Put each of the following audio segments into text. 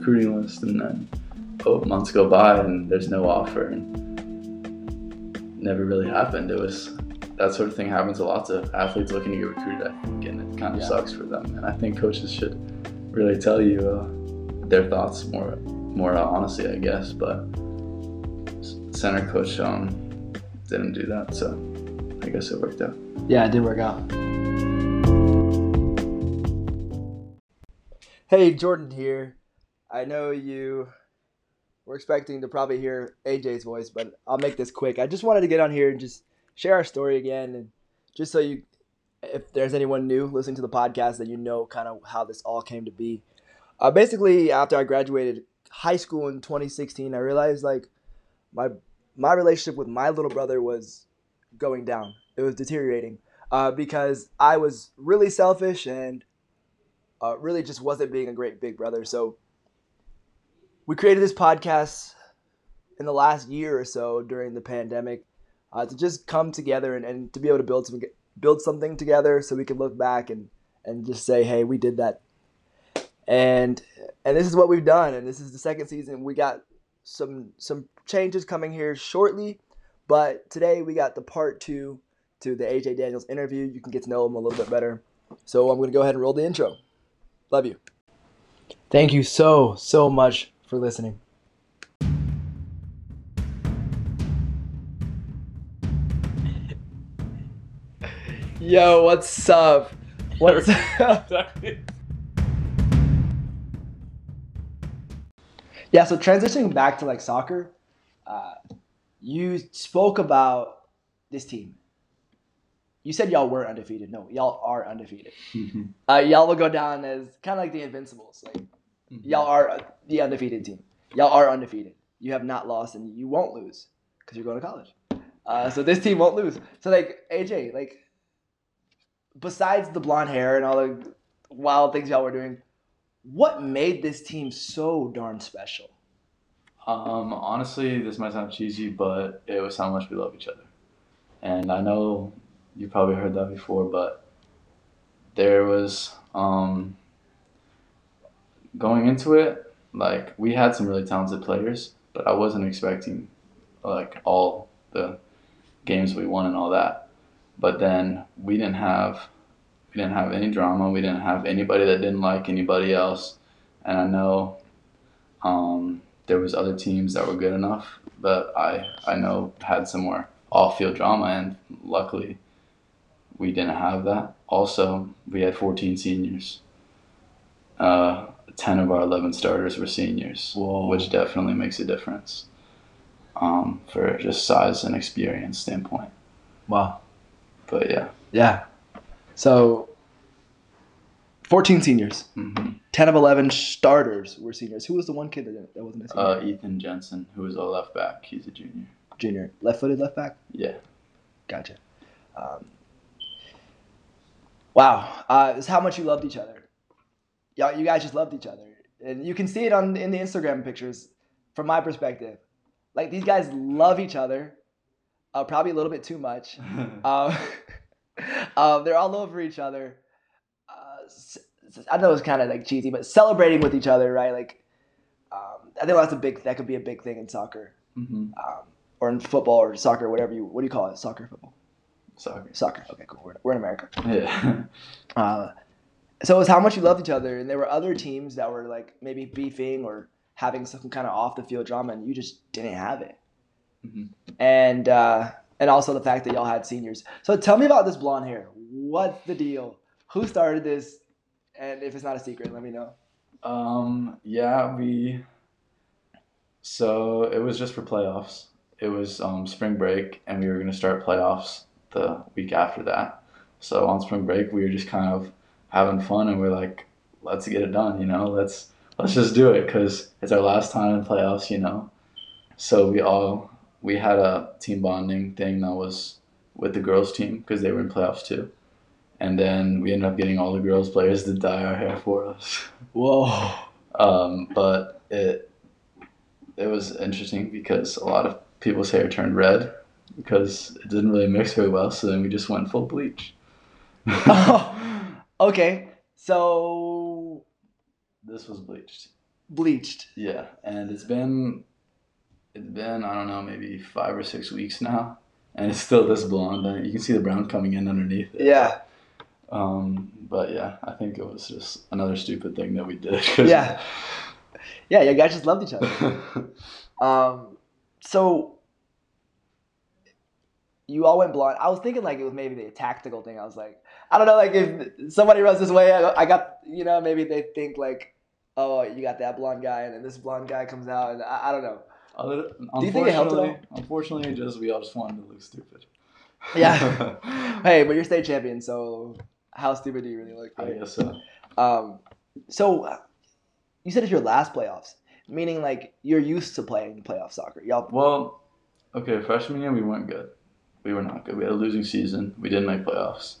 recruiting list, and then oh, months go by and there's no offer, and never really happened. It was that sort of thing happens a lot to athletes looking to get recruited, I think, and it kind of Yeah. sucks for them. And I think coaches should really tell you uh, their thoughts more, more uh, honestly, I guess. But Centre coach um, didn't do that, so I guess it worked out. Yeah, it did work out. Hey, Jordan here. I know you were expecting to probably hear AJ's voice, but I'll make this quick. I just wanted to get on here and just share our story again, and just so you, if there's anyone new listening to the podcast, that you know kind of how this all came to be. Uh, basically, after I graduated high school in 2016, I realized like my my relationship with my little brother was going down. It was deteriorating uh, because I was really selfish and uh, really just wasn't being a great big brother. So we created this podcast in the last year or so during the pandemic uh, to just come together and, and to be able to build some build something together so we can look back and and just say hey we did that and and this is what we've done and this is the second season we got some some changes coming here shortly but today we got the part two to the AJ Daniels interview. You can get to know him a little bit better. So I'm going to go ahead and roll the intro. Love you. Thank you so, so much for listening. Yo, what's up? What's up? Yeah, so transitioning back to like soccer, uh, you spoke about this team. You said y'all were undefeated. No, y'all are undefeated. Uh, y'all will go down as kind of like the Invincibles. Like y'all are the undefeated team. Y'all are undefeated. You have not lost, and you won't lose because you're going to college. Uh, so this team won't lose. So like AJ, like besides the blonde hair and all the wild things y'all were doing, what made this team so darn special? Um, honestly, this might sound cheesy, but it was how much we love each other. And I know you probably heard that before, but there was um, going into it, like we had some really talented players, but I wasn't expecting like all the games we won and all that. But then we didn't have we didn't have any drama. We didn't have anybody that didn't like anybody else. And I know um, there was other teams that were good enough that I I know had some more off field drama, and luckily we didn't have that. Also, we had 14 seniors. Uh, 10 of our 11 starters were seniors, Whoa. which definitely makes a difference um, for just size and experience standpoint. Wow. But yeah, Yeah. So, 14 seniors. hmm 10 of 11 starters were seniors. Who was the one kid that, that wasn't a senior? uh, Ethan Jensen, who was a left back, he's a junior. Junior. Left footed, left back? Yeah. Gotcha. Um, wow. Uh, it's how much you loved each other. Y'all, you guys just loved each other. And you can see it on in the Instagram pictures from my perspective. Like, these guys love each other, uh, probably a little bit too much. Um, um, they're all over each other. Uh, I know it's kind of like cheesy, but celebrating with each other, right? Like, um, I think that's a big. That could be a big thing in soccer, hmm um, or in football, or soccer, whatever you. What do you call it? Soccer, football, Soccer. soccer. Okay, cool. We're, we're in America. Yeah. Uh, so it was how much you loved each other, and there were other teams that were like maybe beefing or having some kind of off the field drama, and you just didn't have it. Mhm. And uh, and also the fact that y'all had seniors. So tell me about this blonde hair. What's the deal? Who started this? And if it's not a secret, let me know. Um, yeah, we. So it was just for playoffs. It was um, spring break, and we were going to start playoffs the week after that. So on spring break, we were just kind of having fun, and we're like, let's get it done, you know. Let's let's just do it because it's our last time in playoffs, you know. So we all we had a team bonding thing that was with the girls team because they were in playoffs too, and then we ended up getting all the girls players to dye our hair for us. Whoa. Um, but it it was interesting because a lot of people's hair turned red because it didn't really mix very well. So then we just went full bleach. okay. So This was bleached. bleached. Yeah, and it's been it's been I don't know maybe five or six weeks now, and it's still this blonde. You can see the brown coming in underneath it. Yeah, Um, but yeah, I think it was just another stupid thing that we did. Yeah. yeah. You guys just loved each other. Um, so you all went blonde. I was thinking like it was maybe a tactical thing. I was like, I don't know, like if somebody runs this way, I, I got you know maybe they think like, oh, you got that blonde guy, and then this blonde guy comes out, and I, I don't know. Other, Do you think it helped at all? unfortunately- just we all just wanted to look stupid. Yeah. hey, but you're state champion, so how stupid do you really look? I right? guess so. Um, so uh, you said it's your last playoffs, meaning like you're used to playing playoff soccer. Y'all, Well, okay, freshman year we weren't good. We were not good. We had a losing season. We didn't make playoffs.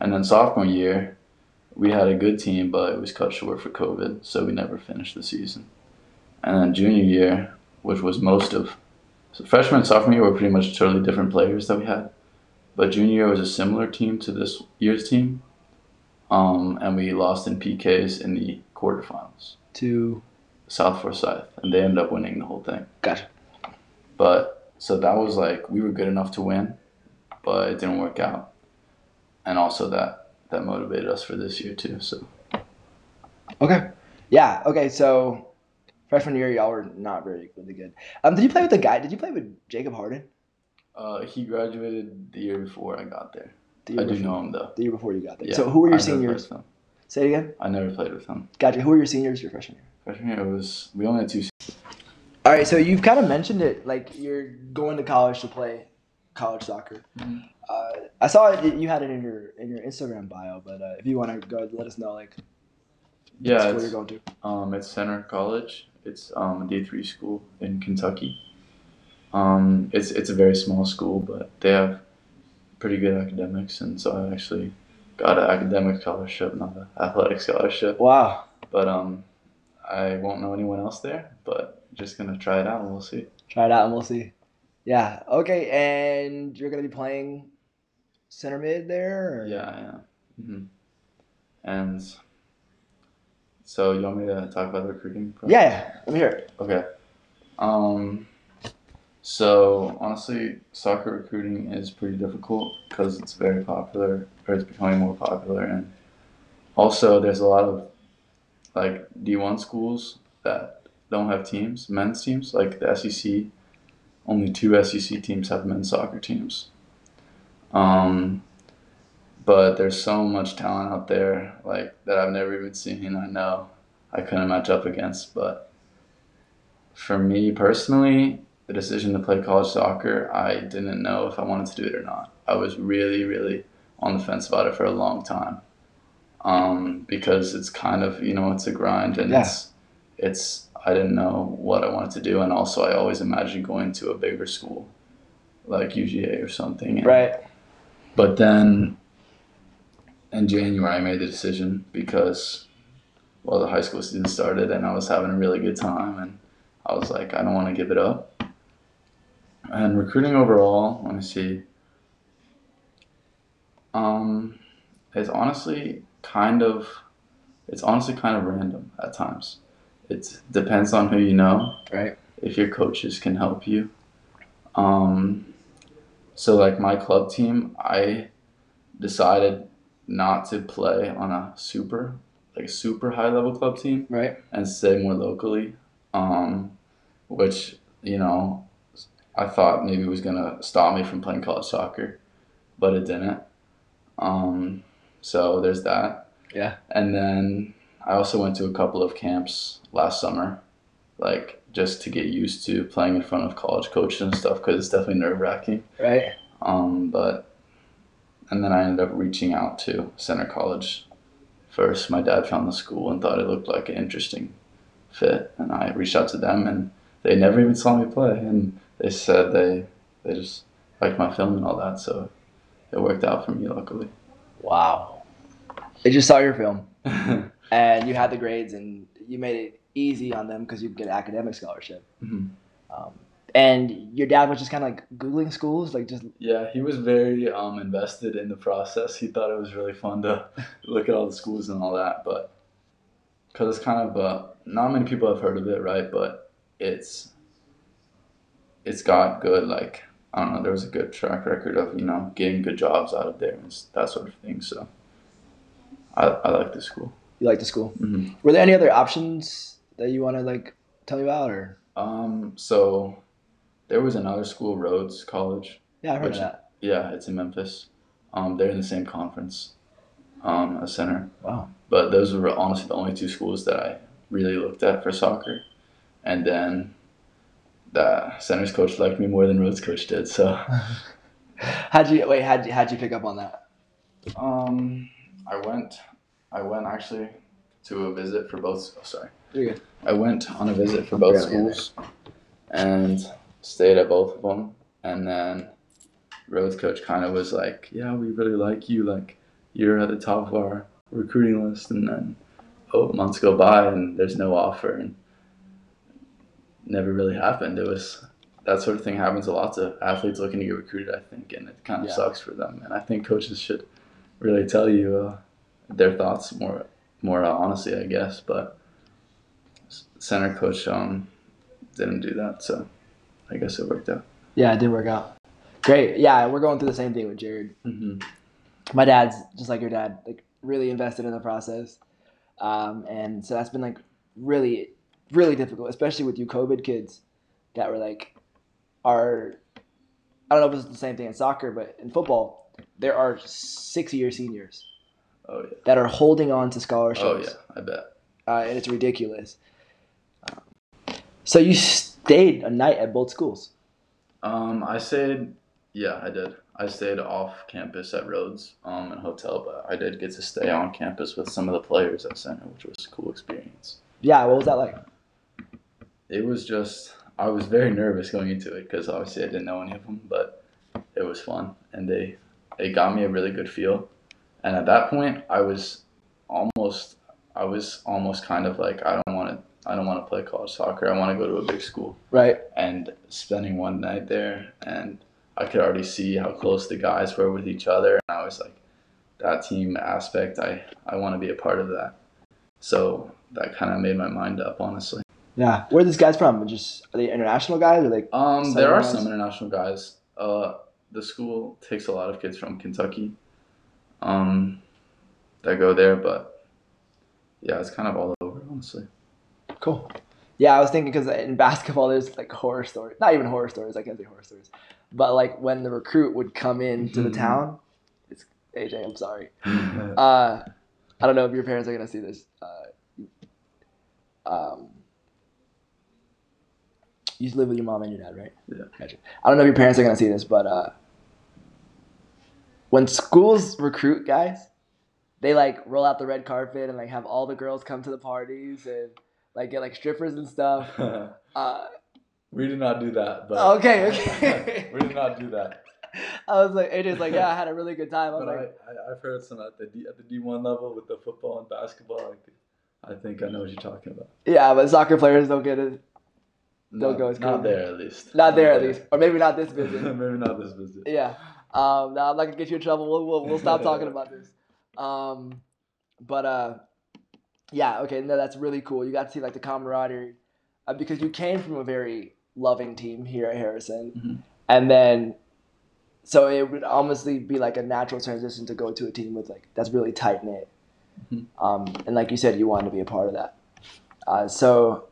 And then sophomore year, we had a good team, but it was cut short for COVID, so we never finished the season. And then junior year, which was most of so freshman and sophomore year were pretty much totally different players that we had. But junior year was a similar team to this year's team. Um, and we lost in PKs in the quarterfinals. to South Forsyth, and they ended up winning the whole thing. Gotcha. But so that was like we were good enough to win, but it didn't work out, and also that that motivated us for this year too. So Okay. Yeah. Okay. So freshman year, y'all were not very really good. Um, did you play with the guy? Did you play with Jacob Harden? uh, he graduated the year before I got there. The I do before, know him though. The year before you got there. Yeah, so who were your I seniors? Say it again. I never played with him. Gotcha. Who were your seniors your freshman year? Freshman year it was we only had two. All right. So you've kind of mentioned it, like you're going to college to play college soccer. Mhm. Uh, I saw it. You had it in your in your Instagram bio, but uh, if you want to go, let us know like Yeah, where it's, you're going to. Um, it's Centre College. It's um, a D three school in Kentucky. Um, it's it's a very small school, but they have pretty good academics, and so I actually got an academic scholarship, not an athletic scholarship. Wow. But um, I won't know anyone else there, but just gonna try it out, and we'll see. Try it out and we'll see. Yeah. Okay. And you're gonna be playing center mid there. Or? Yeah, yeah. hmm And so you want me to talk about the recruiting? process? Yeah. yeah. Let me hear it. Okay. Um, so honestly, soccer recruiting is pretty difficult because it's very popular, or it's becoming more popular, and also there's a lot of like D1 schools that don't have teams, men's teams, like the SEC. Only two SEC teams have men's soccer teams. Um, but there's so much talent out there, like that I've never even seen. I know I couldn't match up against, but for me personally, the decision to play college soccer, I didn't know if I wanted to do it or not. I was really, really on the fence about it for a long time, um, because it's kind of you know it's a grind and Yeah. it's it's I didn't know what I wanted to do, and also I always imagined going to a bigger school, like UGA or something. and- Right. but then in January, I made the decision because, well, the high school season started and I was having a really good time. And I was like, I don't want to give it up. And recruiting overall, let me see. Um, it's honestly kind of, it's honestly kind of random at times. It depends on who you know. Right. If your coaches can help you. Um, so like my club team, I decided not to play on a super like a super high level club team Right. and stay more locally. Um, which, you know, I thought maybe was gonna stop me from playing college soccer, but it didn't. Um, so there's that. Yeah. And then I also went to a couple of camps last summer, like just to get used to playing in front of college coaches and stuff because it's definitely nerve wracking. Right. Um, but and then I ended up reaching out to Centre College first. My dad found the school and thought it looked like an interesting fit, and I reached out to them, and they never even saw me play, and they said they they just liked my film and all that, so it worked out for me luckily. Wow. They just saw your film and you had the grades and you made it easy on them because you get an academic scholarship. Mhm. Um, and your dad was just kind of like googling schools, like just Yeah, he was very um, invested in the process. He thought it was really fun to look at all the schools and all that. But because it's kind of uh, not many people have heard of it, right? But it's it's got good like I don't know. There was a good track record of you know getting good jobs out of there and that sort of thing. So I I like the school. You like the school? hmm Were there any other options that you want to like tell me about, or Um, so there was another school, Rhodes College. yeah, I heard Which- that. Yeah, it's in Memphis. Um, they're in the same conference, um, as Centre. Wow. But those were honestly the only two schools that I really looked at for soccer. And then the Centre's coach liked me more than Rhodes coach did. So How'd you wait? How'd you, how'd you pick up on that? um, I went, I went actually to a visit for both. Oh, sorry, You're. I went on a visit for both there. schools, and stayed at both of them. And then Rhodes coach kind of was like, "Yeah, we really like you. Like, you're at the top of our recruiting list." And then, oh, months go by and there's no offer, and never really happened. It was that sort of thing happens a lot to athletes looking to get recruited. I think, and it kind of Yeah. sucks for them. And I think coaches should really tell you uh, their thoughts more, more honestly, I guess. But Centre coach um didn't do that, so I guess it worked out. Yeah, it did work out. Great. Yeah, we're going through the same thing with Jared. Mm-hmm. My dad's just like your dad, like really invested in the process, um, and so that's been like really, really difficult, especially with you COVID kids that were like, are I don't know if it's the same thing in soccer, but in football, there are six-year seniors Oh yeah. that are holding on to scholarships. Oh yeah. I bet. uh, and it's ridiculous. Um, so you stayed a night at both schools. Um, I stayed. Yeah, I did. I stayed off campus at Rhodes, um, in a hotel, but I did get to stay on campus with some of the players at Centre, which was a cool experience. Yeah, what was that like? It was just I was very nervous going into it because obviously I didn't know any of them, but it was fun and they it got me a really good feel. And at that point, I was almost I was almost kind of like I don't want to I don't want to play college soccer. I want to go to a big school. Right. And spending one night there and I could already see how close the guys were with each other and I was like that team aspect I I want to be a part of that. So that kind of made my mind up honestly. Yeah. Where are these guys from? Just are they international guys or like? Um, there are guys? some international guys. Uh, the school takes a lot of kids from Kentucky, um, that go there, but yeah, it's kind of all over, honestly. Cool. Yeah, I was thinking because in basketball there's like horror stories, not even horror stories. I can't say horror stories, but like when the recruit would come into the Mhm. town. It's AJ. I'm sorry. Uh, I don't know if your parents are gonna see this. Uh, um, you live with your mom and your dad, right? Yeah. Gotcha. I don't know if your parents are gonna see this, but uh, when schools recruit guys, they like roll out the red carpet and like have all the girls come to the parties and like get like strippers and stuff. Uh, we did not do that, but okay, okay. we did not do that. I was like, AJ's like, yeah, I had a really good time. I was But like, I, I've heard some at the D, at the D one level with the football and basketball. Like, I think I know what you're talking about. yeah, but soccer players don't get it. Not, go as not there at least. Not there at least, or maybe not this visit. Maybe not this visit. Yeah. Um, no, I'm not gonna get you in trouble. We'll, we'll, we'll stop talking about this. Um, but uh, yeah, okay, no, that's really cool. You got to see like the camaraderie uh, because you came from a very loving team here at Harrison, Mhm. and then so it would almost be like a natural transition to go to a team with like that's really tight knit. Mhm. Um, and like you said, you wanted to be a part of that. Uh, so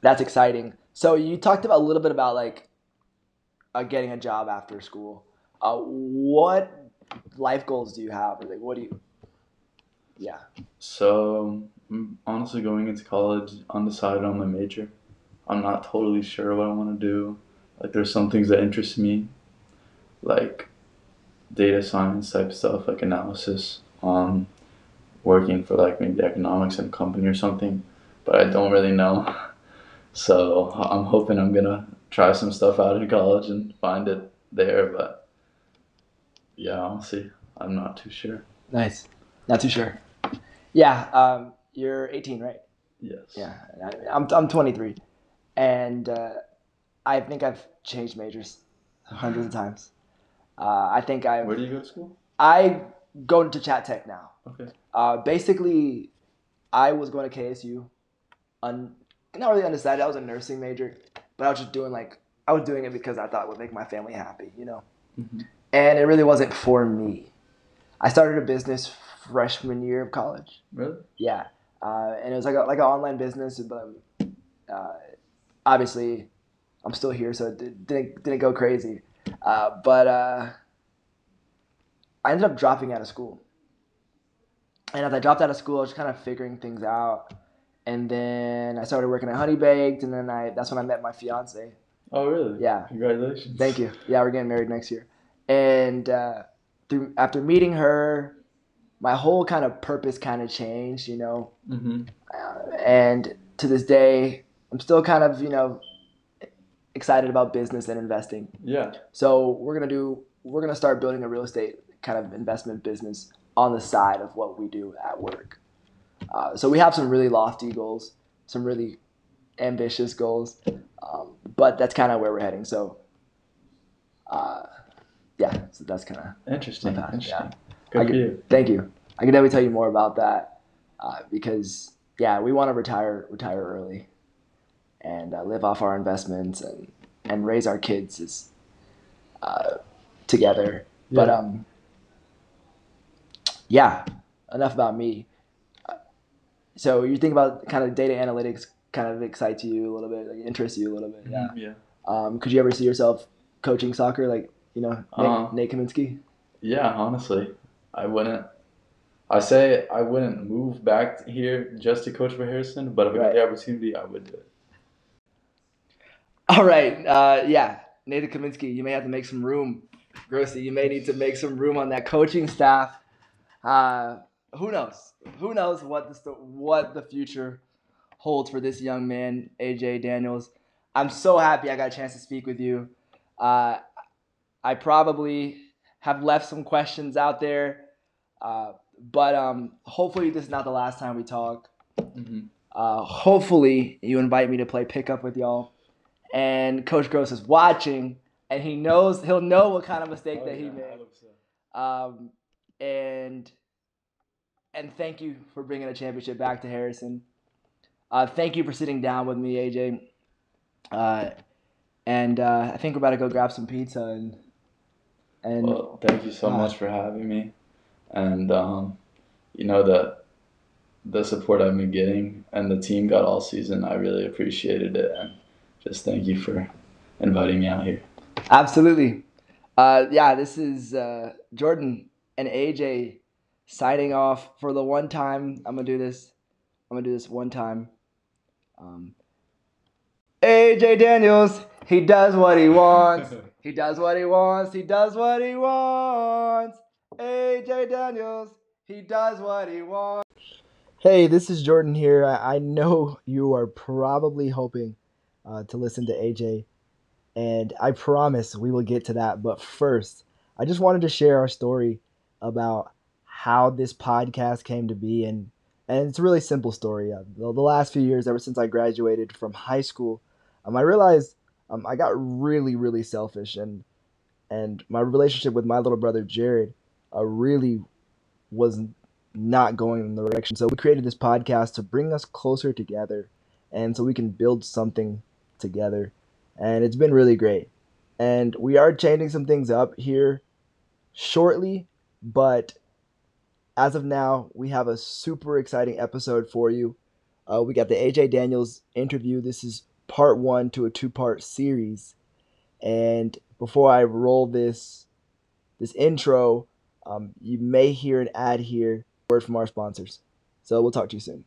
that's exciting. So you talked about a little bit about like uh, getting a job after school. Uh, what life goals do you have, or like what do you? Yeah. So, I'm honestly, going into college, undecided on my major. I'm not totally sure what I want to do. Like, there's some things that interest me, like data science type stuff, like analysis, um, working for like maybe economics in a company or something, but I don't really know. So, I'm hoping I'm gonna try some stuff out in college and find it there, but yeah, honestly, I'm not too sure. Nice. Not too sure. Yeah. Um, you're 18, right? Yes. Yeah. I- I'm I'm 23, and uh, I think I've changed majors hundreds of times. Uh, I think I Where do you go to school? I go to Chat Tech now. Okay. Uh, basically, I was going to KSU, un, not really undecided. I was a nursing major, but I was just doing like I was doing it because I thought it would make my family happy, you know. Mhm. And it really wasn't for me. I started a business freshman year of college. Really? Yeah, uh, and it was like a, like an online business, but uh, obviously I'm still here, so it did- didn't didn't go crazy. Uh, but uh, I ended up dropping out of school, and as I dropped out of school, I was just kind of figuring things out. And then I started working at Honey Baked, and then I that's when I met my fiance. Oh, really? Yeah. Congratulations. Thank you. Yeah, we're getting married next year. And uh, through after meeting her, my whole kind of purpose kind of changed, you know. Mm-hmm. Uh, and to this day, I'm still kind of, you know, excited about business and investing. Yeah. So we're gonna do, we're gonna start building a real estate kind of investment business on the side of what we do at work. Uh, so we have some really lofty goals, some really ambitious goals, um, but that's kind of where we're heading. So, uh, yeah, so that's kind of Interesting. Interesting. yeah. Good I for get- you. Thank you. I can definitely tell you more about that uh, because yeah, we want to retire retire early and uh, live off our investments and and raise our kids as, uh, together. But um, yeah, enough about me. Uh, So you think about kind of data analytics kind of excites you a little bit, like interests you a little bit. Yeah. Mhm, Yeah. Um, could you ever see yourself coaching soccer, like you know Nate, Uh-huh. Nate Kaminsky? Yeah, honestly, I wouldn't. I say I wouldn't move back here just to coach for Harrison, but if I got Right. the opportunity, I would do it. All right. Uh, yeah, Nathan Kaminsky, you may have to make some room. Grossi, you may need to make some room on that coaching staff. Uh, who knows? Who knows what the what the future holds for this young man, AJ Daniels. I'm so happy I got a chance to speak with you. Uh, I probably have left some questions out there, uh, but um, hopefully this is not the last time we talk. Mm-hmm. Uh, hopefully, you invite me to play pickup with y'all. And Coach Gross is watching, and he knows he'll know what kind of mistake that he made. Um, and and thank you for bringing a championship back to Harrison. Uh, thank you for sitting down with me, AJ. Uh, and uh, I think we're about to go grab some pizza and and Well, thank you so uh, much for having me, and um, you know the the support I've been getting and the team got all season. I really appreciated it, and just thank you for inviting me out here. Absolutely. Uh, yeah, this is uh, Jordan and AJ signing off for the one time. I'm gonna do this. I'm gonna do this one time. Um, AJ Daniels, he does what he wants. He does what he wants. He does what he wants. AJ Daniels, he does what he wants. Hey, this is Jordan here. I, know you are probably hoping uh, to listen to AJ and I promise we will get to that. But first, I just wanted to share our story about how this podcast came to be, and and it's a really simple story. Uh, the, the last few years, ever since I graduated from high school, um, I realized um, I got really, really selfish, and and my relationship with my little brother Jared uh, really was not going in the direction. So we created this podcast to bring us closer together, and so we can build something together and it's been really great. And we are changing some things up here shortly, but as of now, we have a super exciting episode for you. Uh, we got the AJ Daniels interview. This is part one to a two-part series. And before I roll this this intro, um, you may hear an ad here. Word from our sponsors. So we'll talk to you soon.